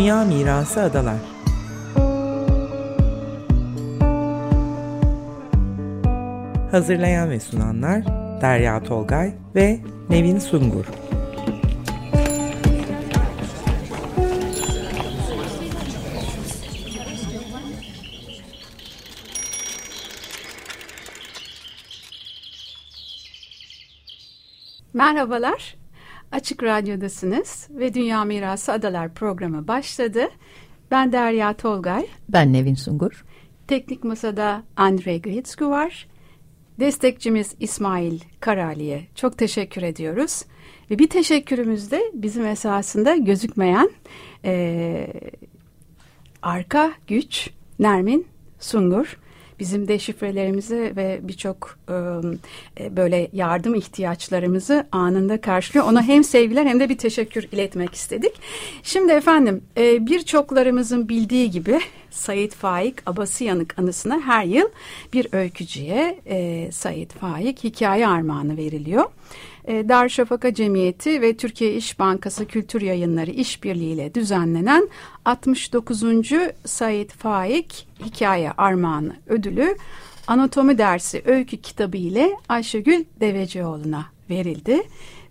Dünya Mirası Adalar. Hazırlayan ve sunanlar Derya Tolgay ve Nevin Sungur. Merhabalar, Açık Radyo'dasınız ve Dünya Mirası Adalar programı başladı. Ben Derya Tolgay. Ben Nevin Sungur. Teknik Masa'da Andrei Gritsku var. Destekçimiz İsmail Karali'ye çok teşekkür ediyoruz. Ve bir teşekkürümüz de bizim esasında gözükmeyen e, arka güç Nermin Sungur bizim deşifrelerimizi ve birçok e, böyle yardım ihtiyaçlarımızı anında karşılıyor. Ona hem sevgiler hem de bir teşekkür iletmek istedik. Şimdi efendim e, birçoklarımızın bildiği gibi Said Faik Abasıyanık anısına her yıl bir öykücüye e, Said Faik hikaye armağanı veriliyor. E, Darüşşafaka Cemiyeti ve Türkiye İş Bankası Kültür Yayınları işbirliğiyle düzenlenen 69. Said Faik Hikaye Armağanı ödülü Anatomi dersi öykü kitabı ile Ayşegül Devecioğlu'na verildi.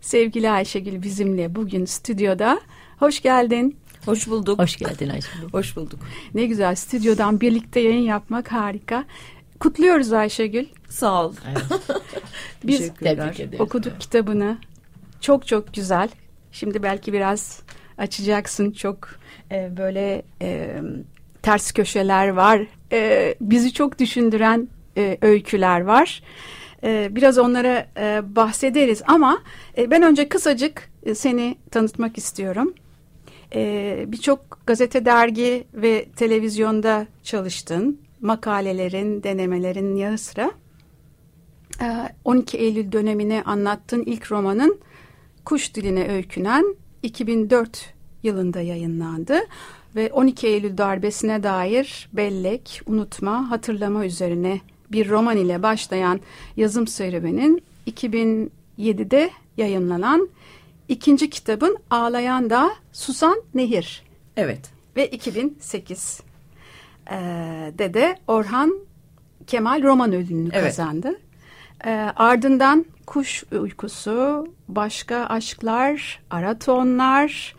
Sevgili Ayşegül bizimle bugün stüdyoda. Hoş geldin. Hoş bulduk. Hoş geldin Ayşegül. Hoş bulduk. Ne güzel stüdyodan birlikte yayın yapmak harika. Kutluyoruz Ayşegül. Sağ ol. Evet. Biz okuduk evet. kitabını. Çok çok güzel. Şimdi belki biraz açacaksın. Çok e, böyle e, ters köşeler var. E, bizi çok düşündüren e, öyküler var. E, biraz onlara e, bahsederiz ama e, ben önce kısacık e, seni tanıtmak istiyorum. E, Birçok gazete, dergi ve televizyonda çalıştın makalelerin, denemelerin yanı sıra 12 e, Eylül dönemini anlattığın ilk romanın Kuş Diline Öykünen 2004 yılında yayınlandı ve 12 Eylül darbesine dair bellek, unutma, hatırlama üzerine bir roman ile başlayan yazım serüvenin 2007'de yayınlanan ikinci kitabın Ağlayan da Susan Nehir. Evet. Ve 2008 e, Dede Orhan Kemal roman ödülünü evet. kazandı. E, ardından Kuş Uykusu, Başka Aşklar, Aratonlar,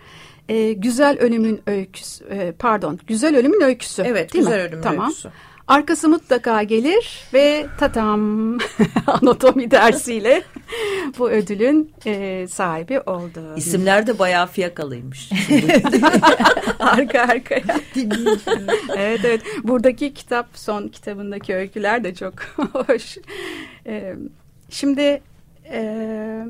e, Güzel Ölümün Öyküsü, e, pardon Güzel Ölümün Öyküsü. Evet, değil Güzel mi? Ölümün tamam. Öyküsü. Arkası mutlaka gelir ve tatam anatomi dersiyle bu ödülün e, sahibi oldu. İsimler de bayağı fiyakalıymış. Arka arkaya. evet evet. Buradaki kitap son kitabındaki öyküler de çok hoş. E, şimdi e,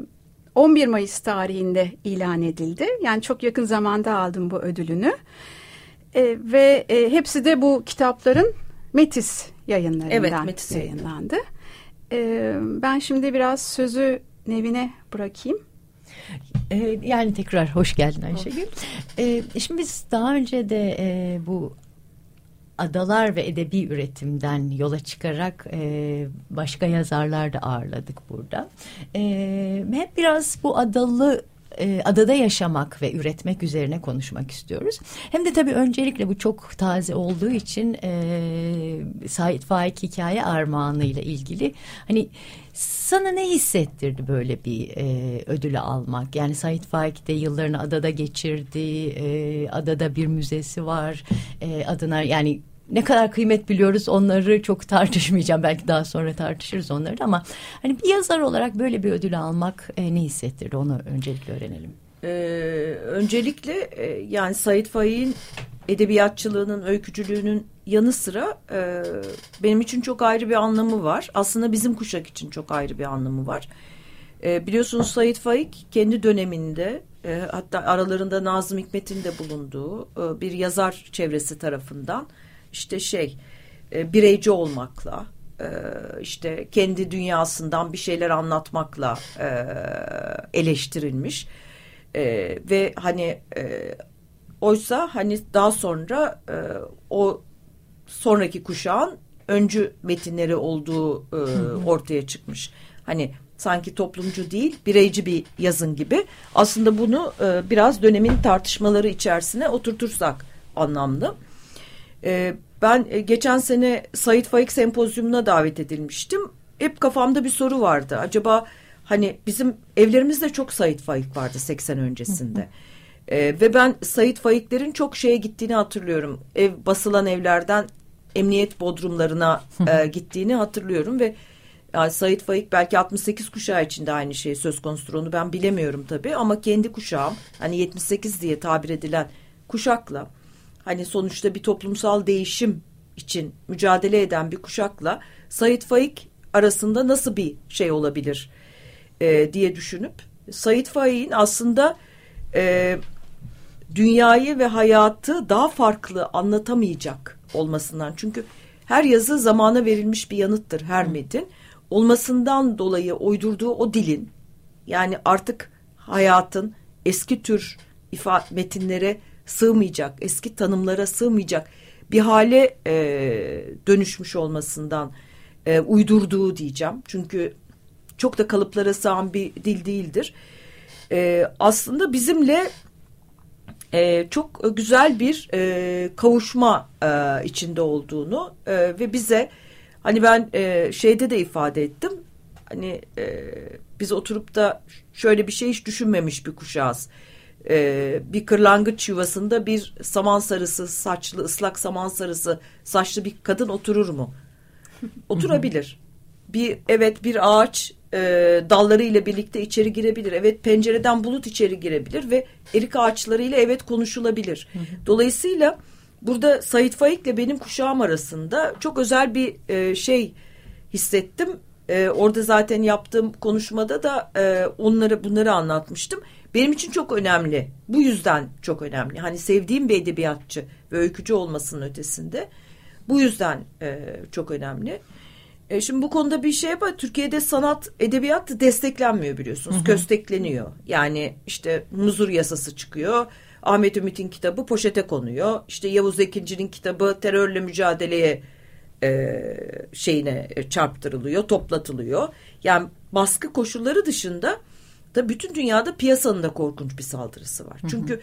11 Mayıs tarihinde ilan edildi. Yani çok yakın zamanda aldım bu ödülünü. E, ve e, hepsi de bu kitapların Metis yayınlarından evet, Metis yayınlandı. Ee, ben şimdi biraz sözü Nevin'e bırakayım. Ee, yani tekrar hoş geldin Ayşegül. Ee, şimdi biz daha önce de e, bu adalar ve edebi üretimden yola çıkarak e, başka yazarlar da ağırladık burada. E, hep biraz bu adalı e, adada yaşamak ve üretmek üzerine konuşmak istiyoruz. Hem de tabii öncelikle bu çok taze olduğu için e, Sait Faik hikaye armağanı ile ilgili hani sana ne hissettirdi böyle bir e, ödülü almak? Yani Sait Faik de yıllarını adada geçirdi. E, adada bir müzesi var. E, adına yani ne kadar kıymet biliyoruz onları çok tartışmayacağım. Belki daha sonra tartışırız onları ama hani bir yazar olarak böyle bir ödül almak e, ne hissettirdi onu öncelikle öğrenelim. Ee, öncelikle e, yani Said Faik'in edebiyatçılığının, öykücülüğünün yanı sıra e, benim için çok ayrı bir anlamı var. Aslında bizim kuşak için çok ayrı bir anlamı var. E, biliyorsunuz Said Faik kendi döneminde e, hatta aralarında Nazım Hikmet'in de bulunduğu e, bir yazar çevresi tarafından işte şey e, bireyci olmakla e, işte kendi dünyasından bir şeyler anlatmakla e, eleştirilmiş e, ve hani e, oysa hani daha sonra e, o sonraki kuşağın öncü metinleri olduğu e, ortaya çıkmış. Hani sanki toplumcu değil bireyci bir yazın gibi. Aslında bunu e, biraz dönemin tartışmaları içerisine oturtursak anlamlı. E, ben e, geçen sene Said Faik sempozyumuna davet edilmiştim. Hep kafamda bir soru vardı. Acaba hani bizim evlerimizde çok Said Faik vardı 80 öncesinde. e, ve ben Said Faiklerin çok şeye gittiğini hatırlıyorum. Ev basılan evlerden emniyet bodrumlarına e, gittiğini hatırlıyorum ve yani Said Faik belki 68 kuşağı içinde aynı şey söz konusu onu ben bilemiyorum tabii ama kendi kuşağım hani 78 diye tabir edilen kuşakla hani sonuçta bir toplumsal değişim için mücadele eden bir kuşakla Said Faik arasında nasıl bir şey olabilir e, diye düşünüp Said Faik'in aslında e, dünyayı ve hayatı daha farklı anlatamayacak olmasından çünkü her yazı zamana verilmiş bir yanıttır her metin. Olmasından dolayı uydurduğu o dilin yani artık hayatın eski tür ifade metinlere sığmayacak, eski tanımlara sığmayacak bir hale e, dönüşmüş olmasından e, uydurduğu diyeceğim. Çünkü çok da kalıplara sığan bir dil değildir. E, aslında bizimle e, çok güzel bir e, kavuşma e, içinde olduğunu e, ve bize Hani ben e, şeyde de ifade ettim. Hani e, biz oturup da şöyle bir şey hiç düşünmemiş bir kuşağız. E, bir kırlangıç yuvasında bir saman sarısı saçlı ıslak saman sarısı saçlı bir kadın oturur mu? Oturabilir. bir evet bir ağaç e, dalları ile birlikte içeri girebilir. Evet pencereden bulut içeri girebilir ve erik ağaçlarıyla evet konuşulabilir. Dolayısıyla burada Sait Faik ile benim kuşağım arasında çok özel bir e, şey hissettim. E, orada zaten yaptığım konuşmada da e, onları bunları anlatmıştım. Benim için çok önemli. Bu yüzden çok önemli. Hani sevdiğim bir edebiyatçı ve öykücü olmasının ötesinde. Bu yüzden e, çok önemli. E, şimdi bu konuda bir şey var. Türkiye'de sanat, edebiyat desteklenmiyor biliyorsunuz. Hı hı. Köstekleniyor. Yani işte muzur yasası çıkıyor Ahmet Ümit'in kitabı poşete konuyor. İşte Yavuz Ekinci'nin kitabı terörle mücadeleye e, şeyine e, çarptırılıyor, toplatılıyor. Yani baskı koşulları dışında da bütün dünyada piyasanın da korkunç bir saldırısı var. Hı hı. Çünkü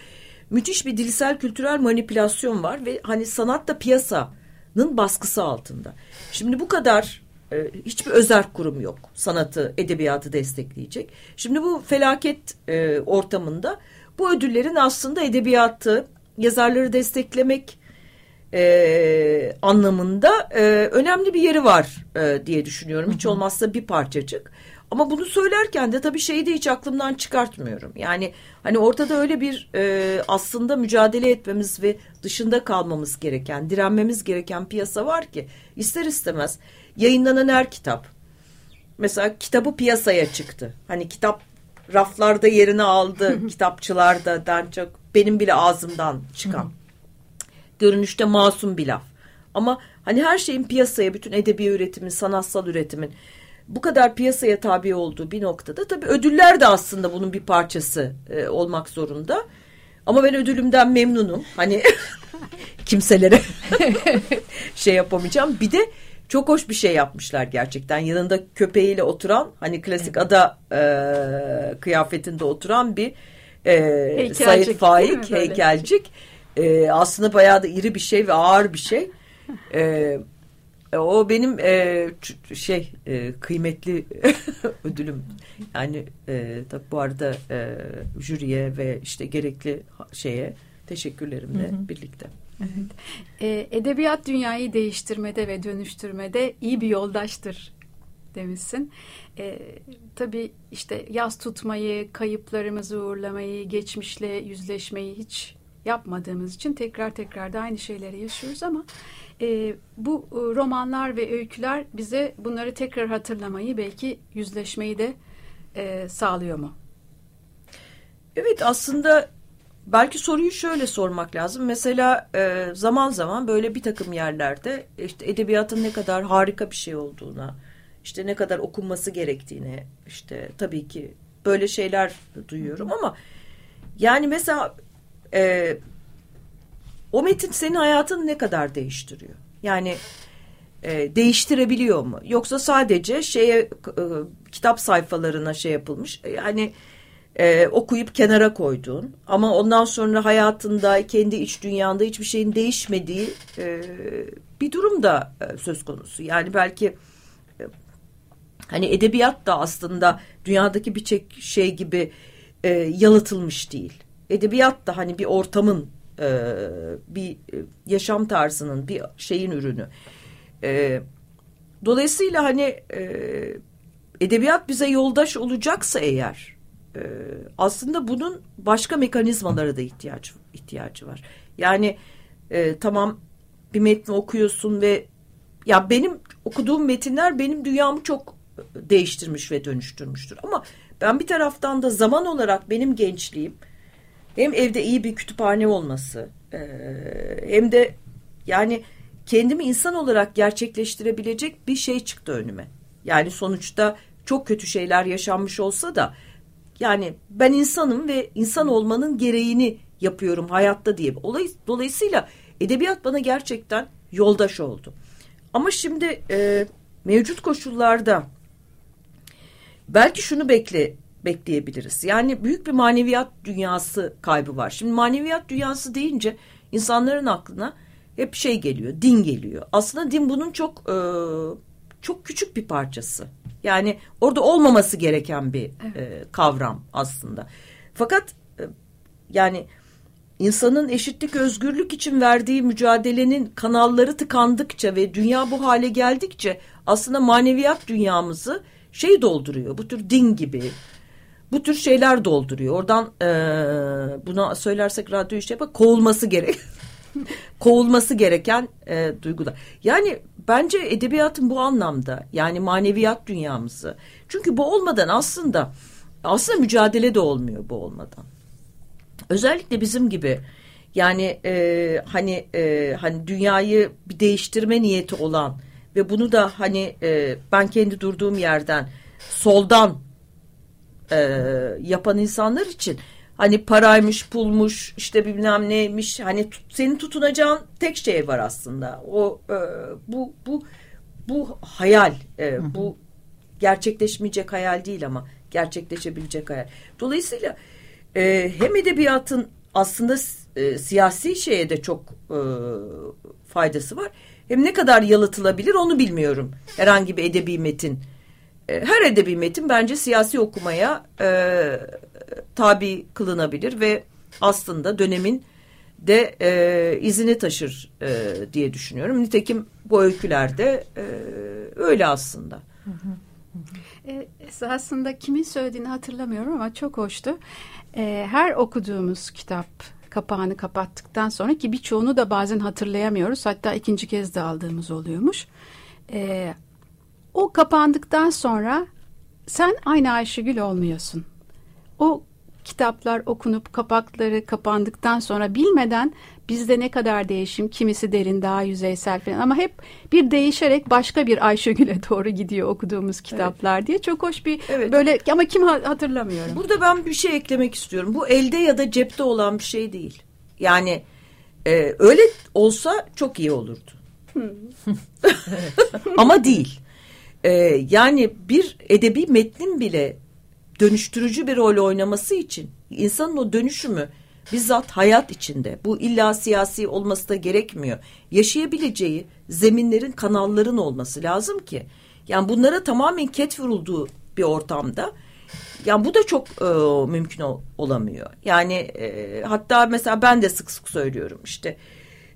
müthiş bir dilsel kültürel manipülasyon var ve hani sanat da piyasanın baskısı altında. Şimdi bu kadar e, hiçbir özel kurum yok sanatı, edebiyatı destekleyecek. Şimdi bu felaket e, ortamında bu ödüllerin aslında edebiyatı, yazarları desteklemek e, anlamında e, önemli bir yeri var e, diye düşünüyorum. Hiç olmazsa bir parçacık. Ama bunu söylerken de tabii şeyi de hiç aklımdan çıkartmıyorum. Yani hani ortada öyle bir e, aslında mücadele etmemiz ve dışında kalmamız gereken, direnmemiz gereken piyasa var ki ister istemez yayınlanan her kitap mesela kitabı piyasaya çıktı. Hani kitap raflarda yerini aldı kitapçılarda den çok benim bile ağzımdan çıkan görünüşte masum bir laf. Ama hani her şeyin piyasaya bütün edebi üretimin, sanatsal üretimin bu kadar piyasaya tabi olduğu bir noktada tabii ödüller de aslında bunun bir parçası e, olmak zorunda. Ama ben ödülümden memnunum. Hani kimselere şey yapamayacağım. Bir de çok hoş bir şey yapmışlar gerçekten. Yanında köpeğiyle oturan hani klasik ada e, kıyafetinde oturan bir e, Said Faik heykelcik. E, aslında bayağı da iri bir şey ve ağır bir şey. E, o benim e, şey e, kıymetli ödülüm. Yani e, tabi bu arada e, jüriye ve işte gerekli şeye teşekkürlerimle hı hı. birlikte. Evet. E, edebiyat dünyayı değiştirmede ve dönüştürmede iyi bir yoldaştır demişsin. E, tabii işte yaz tutmayı, kayıplarımızı uğurlamayı, geçmişle yüzleşmeyi hiç yapmadığımız için tekrar tekrar da aynı şeyleri yaşıyoruz ama e, bu romanlar ve öyküler bize bunları tekrar hatırlamayı belki yüzleşmeyi de e, sağlıyor mu? Evet aslında Belki soruyu şöyle sormak lazım. Mesela e, zaman zaman böyle bir takım yerlerde işte edebiyatın ne kadar harika bir şey olduğuna, işte ne kadar okunması gerektiğine, işte tabii ki böyle şeyler duyuyorum ama yani mesela e, o metin senin hayatını ne kadar değiştiriyor? Yani e, değiştirebiliyor mu? Yoksa sadece şeye e, kitap sayfalarına şey yapılmış. Yani e, okuyup kenara koyduğun ama ondan sonra hayatında kendi iç dünyanda hiçbir şeyin değişmediği e, bir durum da e, söz konusu. Yani belki e, hani edebiyat da aslında dünyadaki birçok şey gibi e, yalıtılmış değil. Edebiyat da hani bir ortamın e, bir yaşam tarzının bir şeyin ürünü. E, dolayısıyla hani e, edebiyat bize yoldaş olacaksa eğer e, aslında bunun başka mekanizmalara da ihtiyaç ihtiyacı var. Yani e, tamam bir metni okuyorsun ve ya benim okuduğum metinler benim dünyamı çok değiştirmiş ve dönüştürmüştür. Ama ben bir taraftan da zaman olarak benim gençliğim hem evde iyi bir kütüphane olması e, hem de yani kendimi insan olarak gerçekleştirebilecek bir şey çıktı önüme. Yani sonuçta çok kötü şeyler yaşanmış olsa da yani ben insanım ve insan olmanın gereğini yapıyorum hayatta diye. Dolayısıyla edebiyat bana gerçekten yoldaş oldu. Ama şimdi e, mevcut koşullarda belki şunu bekle bekleyebiliriz. Yani büyük bir maneviyat dünyası kaybı var. Şimdi maneviyat dünyası deyince insanların aklına hep şey geliyor, din geliyor. Aslında din bunun çok e, çok küçük bir parçası. Yani orada olmaması gereken bir evet. e, kavram aslında. Fakat e, yani insanın eşitlik özgürlük için verdiği mücadelenin kanalları tıkandıkça ve dünya bu hale geldikçe aslında maneviyat dünyamızı şey dolduruyor. Bu tür din gibi bu tür şeyler dolduruyor. Oradan e, buna söylersek radyo işte yapar kovulması gerek. kovulması gereken e, duygular. Yani bence edebiyatın bu anlamda yani maneviyat dünyamızı. Çünkü bu olmadan aslında aslında mücadele de olmuyor bu olmadan. Özellikle bizim gibi yani e, hani e, hani dünyayı bir değiştirme niyeti olan ve bunu da hani e, ben kendi durduğum yerden soldan e, yapan insanlar için hani paraymış, pulmuş, işte bilmem neymiş. Hani tut, senin tutunacağın tek şey var aslında. O e, bu bu bu hayal, e, bu gerçekleşmeyecek hayal değil ama gerçekleşebilecek hayal. Dolayısıyla e, hem edebiyatın aslında e, siyasi şeye de çok e, faydası var. Hem ne kadar yalıtılabilir onu bilmiyorum. Herhangi bir edebi metin. E, her edebi metin bence siyasi okumaya e, tabi kılınabilir ve aslında dönemin de e, izini taşır e, diye düşünüyorum. Nitekim bu öykülerde e, öyle aslında. E, esasında kimin söylediğini hatırlamıyorum ama çok hoştu. E, her okuduğumuz kitap kapağını kapattıktan sonra ki birçoğunu da bazen hatırlayamıyoruz. Hatta ikinci kez de aldığımız oluyormuş. E, o kapandıktan sonra sen aynı Ayşegül olmuyorsun. O kitaplar okunup kapakları kapandıktan sonra bilmeden bizde ne kadar değişim, kimisi derin daha yüzeysel falan ama hep bir değişerek başka bir Ayşegül'e doğru gidiyor okuduğumuz kitaplar evet. diye. Çok hoş bir evet. böyle ama kim hatırlamıyorum. Burada ben bir şey eklemek istiyorum. Bu elde ya da cepte olan bir şey değil. Yani e, öyle olsa çok iyi olurdu. ama değil. E, yani bir edebi metnin bile dönüştürücü bir rol oynaması için insanın o dönüşümü bizzat hayat içinde bu illa siyasi olması da gerekmiyor. Yaşayabileceği zeminlerin kanalların olması lazım ki. Yani bunlara tamamen ket vurulduğu bir ortamda yani bu da çok e, mümkün ol, olamıyor. Yani e, hatta mesela ben de sık sık söylüyorum işte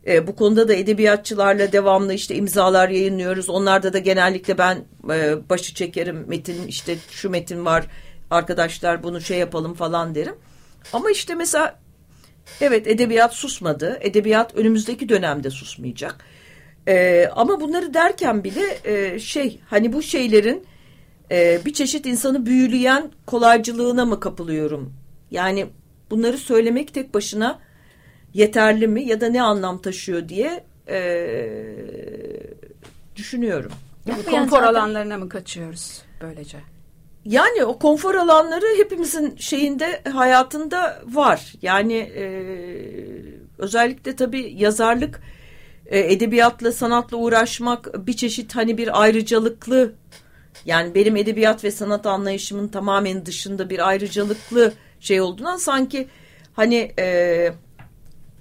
e, bu konuda da edebiyatçılarla devamlı işte imzalar yayınlıyoruz. Onlarda da genellikle ben e, başı çekerim metin işte şu metin var arkadaşlar bunu şey yapalım falan derim. Ama işte mesela evet edebiyat susmadı. Edebiyat önümüzdeki dönemde susmayacak. Ee, ama bunları derken bile e, şey hani bu şeylerin e, bir çeşit insanı büyüleyen kolaycılığına mı kapılıyorum? Yani bunları söylemek tek başına yeterli mi ya da ne anlam taşıyor diye e, düşünüyorum. Yani konfor alanlarına mı kaçıyoruz böylece? Yani o konfor alanları hepimizin şeyinde hayatında var. Yani e, özellikle tabii yazarlık, e, edebiyatla, sanatla uğraşmak bir çeşit hani bir ayrıcalıklı Yani benim edebiyat ve sanat anlayışımın tamamen dışında bir ayrıcalıklı şey olduğundan sanki hani e,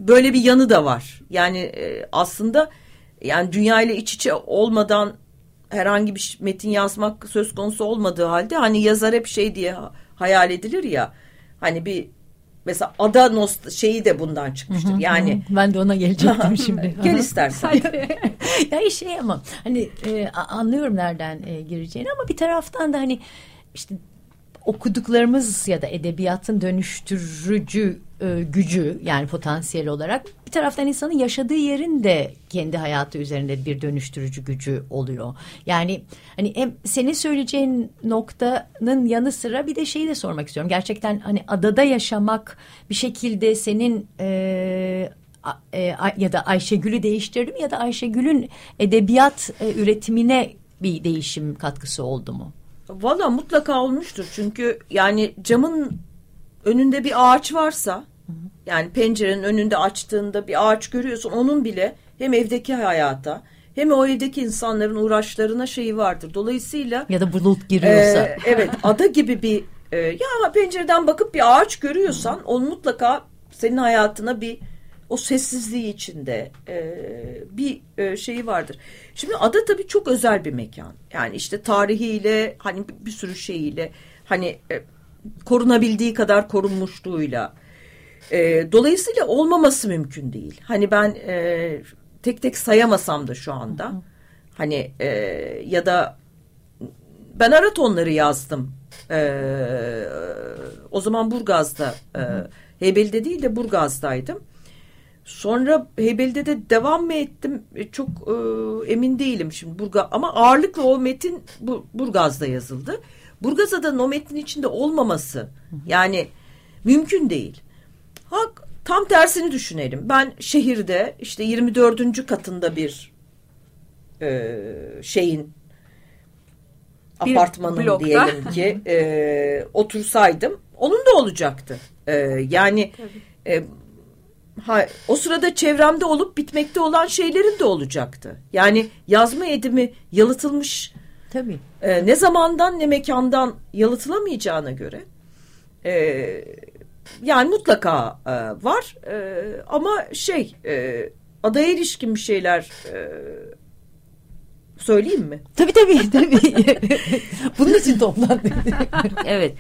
böyle bir yanı da var. Yani e, aslında yani dünya ile iç içe olmadan herhangi bir metin yazmak söz konusu olmadığı halde hani yazar hep şey diye hayal edilir ya. Hani bir mesela ada nost şeyi de bundan çıkmıştır. Yani ben de ona gelecektim şimdi. Gel istersen. ya şey ama hani e, anlıyorum nereden e, gireceğini ama bir taraftan da hani işte okuduklarımız ya da edebiyatın dönüştürücü e, gücü yani potansiyel olarak bir taraftan insanın yaşadığı yerin de kendi hayatı üzerinde bir dönüştürücü gücü oluyor. Yani hani hem senin söyleyeceğin noktanın yanı sıra bir de şeyi de sormak istiyorum. Gerçekten hani adada yaşamak bir şekilde senin e, e, ya da Ayşegül'ü değiştirdi mi ya da Ayşegül'ün edebiyat e, üretimine bir değişim katkısı oldu mu? Valla mutlaka olmuştur. Çünkü yani camın önünde bir ağaç varsa yani pencerenin önünde açtığında bir ağaç görüyorsun onun bile hem evdeki hayata hem o evdeki insanların uğraşlarına şeyi vardır. Dolayısıyla ya da bulut giriyorsa. E, evet ada gibi bir e, ya pencereden bakıp bir ağaç görüyorsan onun mutlaka senin hayatına bir o sessizliği içinde e, bir e, şeyi vardır. Şimdi ada tabii çok özel bir mekan. Yani işte tarihiyle hani bir sürü şeyiyle hani e, korunabildiği kadar korunmuşluğuyla. E, dolayısıyla olmaması mümkün değil. Hani ben e, tek tek sayamasam da şu anda. Hani e, ya da ben Aratonları yazdım. E, o zaman Burgaz'da e, Heybeli'de değil de Burgaz'daydım. Sonra Heybeli'de de devam mı ettim e, çok e, emin değilim şimdi Burgaz ama ağırlıkla o metin bu, Burgaz'da yazıldı. Burgaz'da o metnin içinde olmaması yani mümkün değil. Hak tam tersini düşünelim. Ben şehirde işte 24. katında bir e, şeyin bir apartmanın blokta. diyelim ki e, otursaydım onun da olacaktı. E, yani e, ha, o sırada çevremde olup bitmekte olan şeylerin de olacaktı. Yani yazma edimi yalıtılmış Tabii. E, ne zamandan ne mekandan yalıtılamayacağına göre e, yani mutlaka e, var e, ama şey e, adaya ilişkin bir şeyler e, söyleyeyim mi? Tabii tabii tabii. Bunun için toplandık. evet.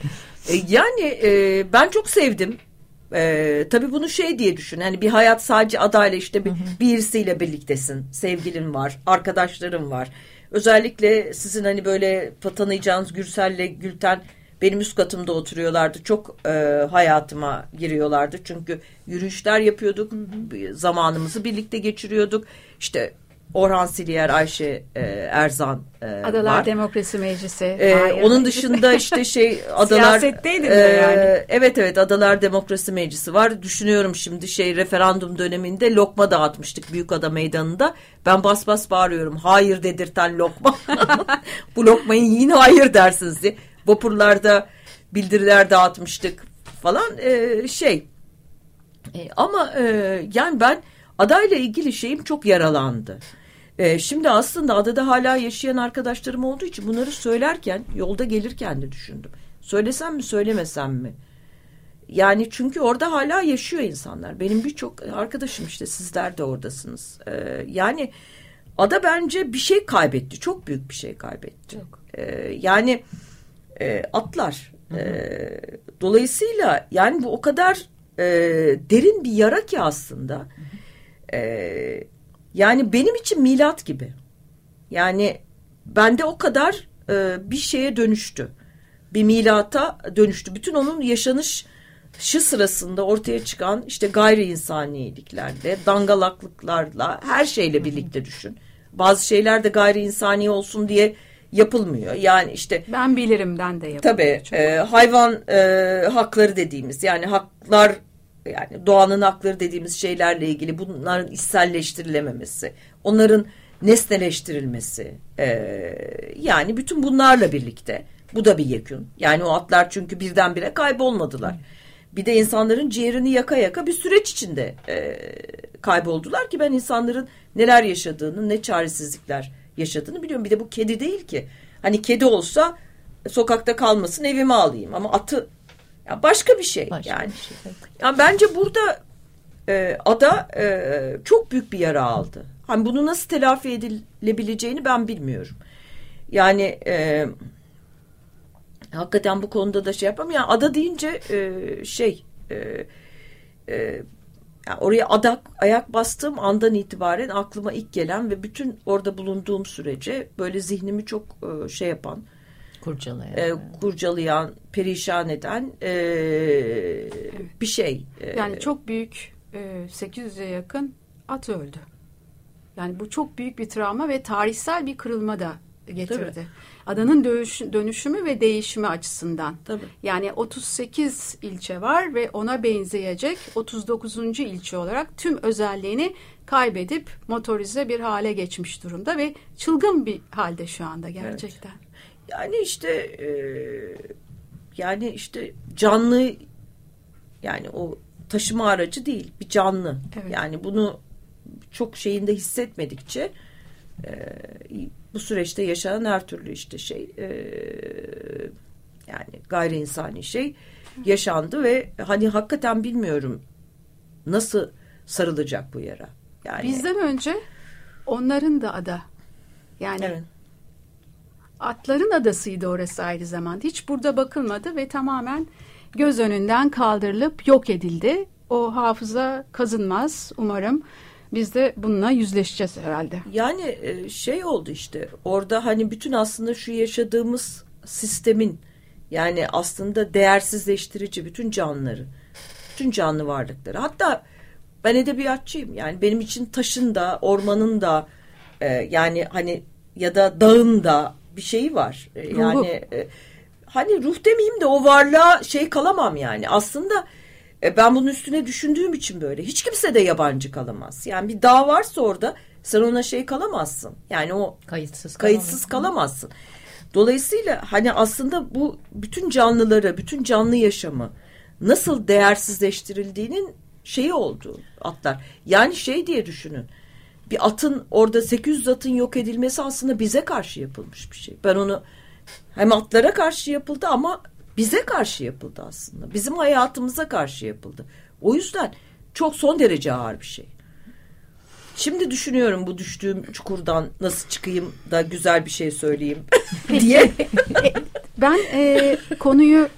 E, yani e, ben çok sevdim. E, tabii bunu şey diye düşün. Hani bir hayat sadece adayla işte bir, birisiyle birliktesin. Sevgilin var, arkadaşların var. Özellikle sizin hani böyle tanıyacağınız Gürsel'le Gülten benim üst katımda oturuyorlardı. Çok e, hayatıma giriyorlardı. Çünkü yürüyüşler yapıyorduk. Hı hı. Zamanımızı birlikte geçiriyorduk. İşte Orhan Siliyer, Ayşe e, Erzan e, Adalar var. Demokrasi Meclisi. E, onun dışında işte şey Adalar Siyasetteydin e, yani. Evet evet Adalar Demokrasi Meclisi var. Düşünüyorum şimdi şey referandum döneminde lokma dağıtmıştık Büyükada Meydanı'nda. Ben bas bas bağırıyorum. Hayır dedirten lokma. Bu lokmayı yiyin hayır dersiniz diye. Vapurlarda bildiriler dağıtmıştık falan e, şey. E, ama e, yani ben adayla ilgili şeyim çok yaralandı. E, şimdi aslında adada hala yaşayan arkadaşlarım olduğu için bunları söylerken yolda gelirken de düşündüm. Söylesem mi söylemesem mi? Yani çünkü orada hala yaşıyor insanlar. Benim birçok arkadaşım işte sizler de oradasınız. E, yani ada bence bir şey kaybetti. Çok büyük bir şey kaybetti. Çok. E, yani e, atlar. E, dolayısıyla yani bu o kadar e, derin bir yara ki aslında. E, yani benim için milat gibi. Yani bende o kadar e, bir şeye dönüştü. Bir milata dönüştü. Bütün onun yaşanış şu sırasında ortaya çıkan işte gayri insaniliklerle, dangalaklıklarla, her şeyle birlikte düşün. Bazı şeyler de gayri insani olsun diye yapılmıyor. Yani işte ben bilirimden de yapılıyor. Tabii e, hayvan e, hakları dediğimiz yani haklar yani doğanın hakları dediğimiz şeylerle ilgili bunların içselleştirilememesi, onların nesneleştirilmesi e, yani bütün bunlarla birlikte bu da bir yekün. Yani o atlar çünkü birdenbire kaybolmadılar. Bir de insanların ciğerini yaka yaka bir süreç içinde e, kayboldular ki ben insanların neler yaşadığını, ne çaresizlikler yaşadığını biliyorum. Bir de bu kedi değil ki. Hani kedi olsa sokakta kalmasın evime alayım ama atı ya başka bir şey Başka yani. bir şey, evet. Yani bence burada e, ada e, çok büyük bir yara aldı. Hani bunu nasıl telafi edilebileceğini ben bilmiyorum. Yani e, hakikaten bu konuda da şey yapamam. Yani ada deyince e, şey e, e, yani oraya adak ayak bastığım andan itibaren aklıma ilk gelen ve bütün orada bulunduğum sürece böyle zihnimi çok e, şey yapan, Kurcalayan. e, kurcalayan, perişan eden e, bir şey. E, Yani çok büyük e, 800'e yakın at öldü. Yani bu çok büyük bir travma ve tarihsel bir kırılma da getirdi. Adanın dönüş, dönüşümü ve değişimi açısından. Tabii. Yani 38 ilçe var ve ona benzeyecek 39. ilçe olarak tüm özelliğini kaybedip motorize bir hale geçmiş durumda ve çılgın bir halde şu anda gerçekten. Yani işte e, yani işte canlı yani o taşıma aracı değil bir canlı. Evet. Yani bunu çok şeyinde hissetmedikçe e, bu süreçte yaşanan her türlü işte şey e, yani gayri insani şey yaşandı ve hani hakikaten bilmiyorum nasıl sarılacak bu yara. Yani Bizden önce onların da ada. Yani evet. Atların adasıydı orası aynı zamanda. Hiç burada bakılmadı ve tamamen göz önünden kaldırılıp yok edildi. O hafıza kazınmaz umarım. Biz de bununla yüzleşeceğiz herhalde. Yani e, şey oldu işte orada hani bütün aslında şu yaşadığımız sistemin yani aslında değersizleştirici bütün canlıları, bütün canlı varlıkları. Hatta ben edebiyatçıyım yani benim için taşın da ormanın da e, yani hani ya da dağın da bir şeyi var. E, Ruhu. yani e, hani ruh demeyeyim de o varlığa şey kalamam yani. Aslında e, ben bunun üstüne düşündüğüm için böyle. Hiç kimse de yabancı kalamaz. Yani bir dağ varsa orada sen ona şey kalamazsın. Yani o Kayıtsız kayıtsız kalamazsın. Dolayısıyla hani aslında bu bütün canlıları, bütün canlı yaşamı nasıl değersizleştirildiğinin şeyi oldu atlar. Yani şey diye düşünün. Bir atın orada 800 atın yok edilmesi aslında bize karşı yapılmış bir şey. Ben onu hem atlara karşı yapıldı ama bize karşı yapıldı aslında. Bizim hayatımıza karşı yapıldı. O yüzden çok son derece ağır bir şey. Şimdi düşünüyorum bu düştüğüm çukurdan nasıl çıkayım da güzel bir şey söyleyeyim diye. Ben e, konuyu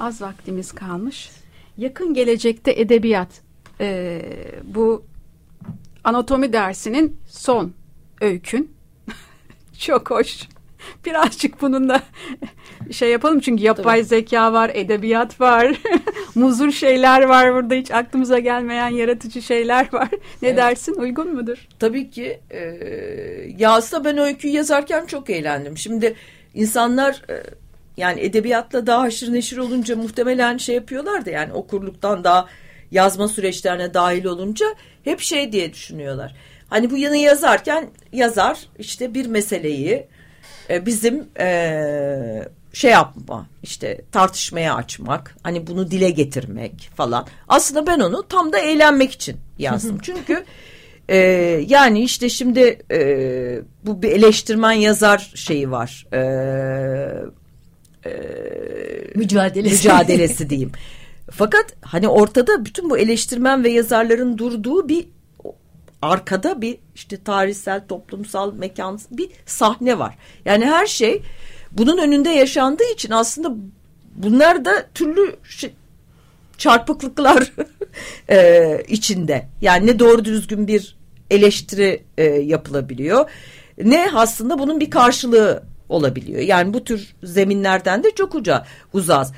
az vaktimiz kalmış. Yakın gelecekte edebiyat e, bu anatomi dersinin son öykün. Çok hoş. Birazcık bununla şey yapalım çünkü yapay zeka var, edebiyat var, muzur şeyler var burada hiç aklımıza gelmeyen yaratıcı şeyler var. Ne Evet. dersin? Uygun mudur? Tabii ki e, ya aslında ben öyküyü yazarken çok eğlendim. Şimdi insanlar e, yani edebiyatla daha haşır neşir olunca muhtemelen şey yapıyorlar da yani okurluktan daha yazma süreçlerine dahil olunca hep şey diye düşünüyorlar. Hani bu yanı yazarken yazar işte bir meseleyi e, bizim e, şey yapma işte tartışmaya açmak hani bunu dile getirmek falan. Aslında ben onu tam da eğlenmek için yazdım. Çünkü e, yani işte şimdi e, bu bir eleştirmen yazar şeyi var. E, Mücadelesi. mücadelesi diyeyim. Fakat hani ortada bütün bu eleştirmen ve yazarların durduğu bir arkada bir işte tarihsel, toplumsal, mekan bir sahne var. Yani her şey bunun önünde yaşandığı için aslında bunlar da türlü şey- çarpıklıklar e, içinde. Yani ne doğru düzgün bir eleştiri e, yapılabiliyor ne aslında bunun bir karşılığı olabiliyor. Yani bu tür zeminlerden de çok uca uzağız.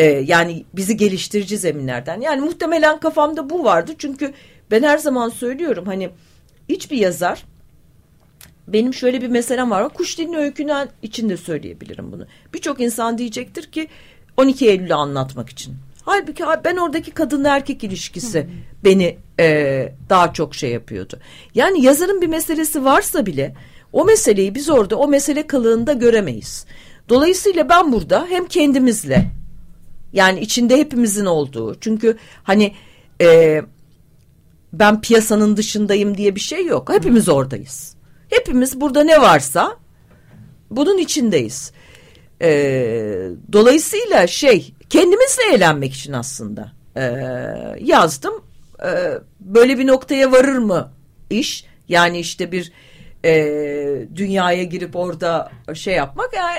E, yani bizi geliştirici zeminlerden. Yani muhtemelen kafamda bu vardı. Çünkü ben her zaman söylüyorum hani hiçbir yazar benim şöyle bir meselem var. Kuş dilini öykünün içinde söyleyebilirim bunu. Birçok insan diyecektir ki 12 Eylül'ü anlatmak için. Halbuki ben oradaki kadın erkek ilişkisi beni e, daha çok şey yapıyordu. Yani yazarın bir meselesi varsa bile o meseleyi biz orada o mesele kalığında göremeyiz. Dolayısıyla ben burada hem kendimizle yani içinde hepimizin olduğu çünkü hani e, ben piyasanın dışındayım diye bir şey yok. Hepimiz oradayız. Hepimiz burada ne varsa bunun içindeyiz. E, dolayısıyla şey kendimizle eğlenmek için aslında e, yazdım. E, böyle bir noktaya varır mı iş? Yani işte bir e, dünyaya girip orada şey yapmak yani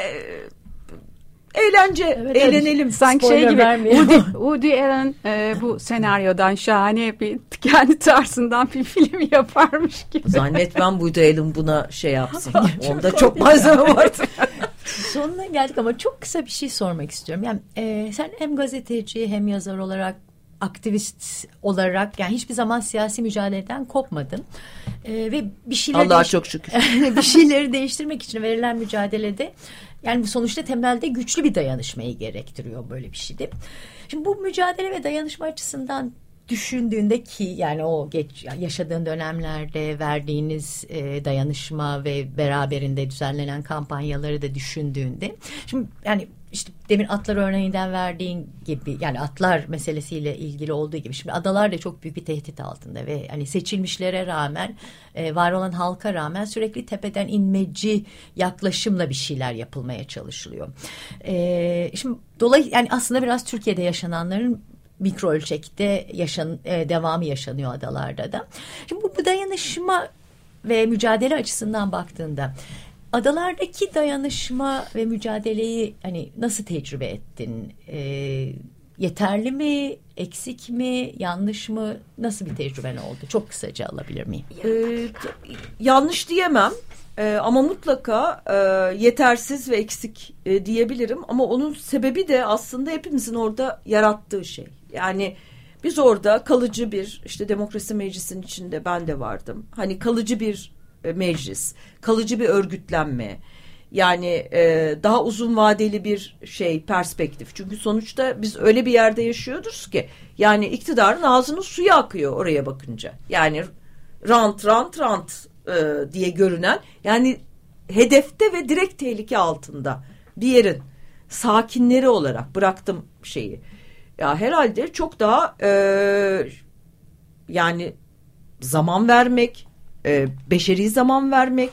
eğlence, Evet, eğlenelim. evet. Sanki Spoiler şey gibi. Woody, Woody Allen e, bu senaryodan şahane bir kendi tarzından bir film yaparmış gibi. Zannetmem Woody Allen buna şey yapsın. Onda çok malzeme var. Sonuna geldik ama çok kısa bir şey sormak istiyorum. Yani e, sen hem gazeteci hem yazar olarak aktivist olarak yani hiçbir zaman siyasi mücadeleden kopmadın. E, ve bir şeyler Allah'a çok şükür. bir şeyleri değiştirmek için verilen mücadelede yani sonuçta temelde güçlü bir dayanışmayı gerektiriyor böyle bir şeyde. Şimdi bu mücadele ve dayanışma açısından düşündüğünde ki yani o geç yaşadığın dönemlerde verdiğiniz e, dayanışma ve beraberinde düzenlenen kampanyaları da düşündüğünde şimdi yani işte demin atlar örneğinden verdiğin gibi yani atlar meselesiyle ilgili olduğu gibi şimdi adalar da çok büyük bir tehdit altında ve hani seçilmişlere rağmen e, var olan halka rağmen sürekli tepeden inmeci yaklaşımla bir şeyler yapılmaya çalışılıyor. E, şimdi dolay yani aslında biraz Türkiye'de yaşananların mikro ölçekte yaşan, e, devamı yaşanıyor adalarda da. Şimdi bu, bu dayanışma ve mücadele açısından baktığında adalardaki dayanışma ve mücadeleyi hani nasıl tecrübe ettin? E, yeterli mi, eksik mi, yanlış mı? Nasıl bir tecrüben oldu? Çok kısaca alabilir miyim? Ee, yanlış diyemem. Ee, ama mutlaka e, yetersiz ve eksik e, diyebilirim. Ama onun sebebi de aslında hepimizin orada yarattığı şey. Yani biz orada kalıcı bir işte demokrasi meclisinin içinde ben de vardım. Hani kalıcı bir meclis, kalıcı bir örgütlenme. Yani e, daha uzun vadeli bir şey perspektif. Çünkü sonuçta biz öyle bir yerde yaşıyoruz ki yani iktidarın ağzının suyu akıyor oraya bakınca. Yani rant rant rant e, diye görünen yani hedefte ve direkt tehlike altında bir yerin sakinleri olarak bıraktım şeyi. Ya herhalde çok daha e, yani zaman vermek, e, beşeri zaman vermek,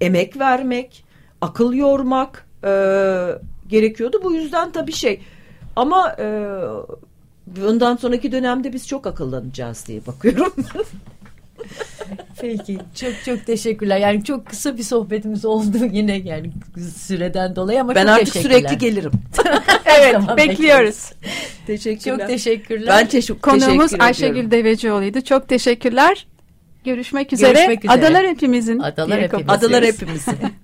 emek vermek, akıl yormak e, gerekiyordu. Bu yüzden tabii şey ama e, bundan sonraki dönemde biz çok akıllanacağız diye bakıyorum. Peki çok çok teşekkürler. Yani çok kısa bir sohbetimiz oldu yine yani süreden dolayı ama ben çok artık sürekli gelirim. Evet Tamam, bekliyoruz. Teşekkürler. Çok teşekkürler. Ben teşekkür, Konuğumuz teşekkür Ayşegül. Devecioğlu'ydu. Çok teşekkürler. Görüşmek üzere. Görüşmek üzere. Adalar hepimizin. Adalar hepimizin. Adalar hepimizin.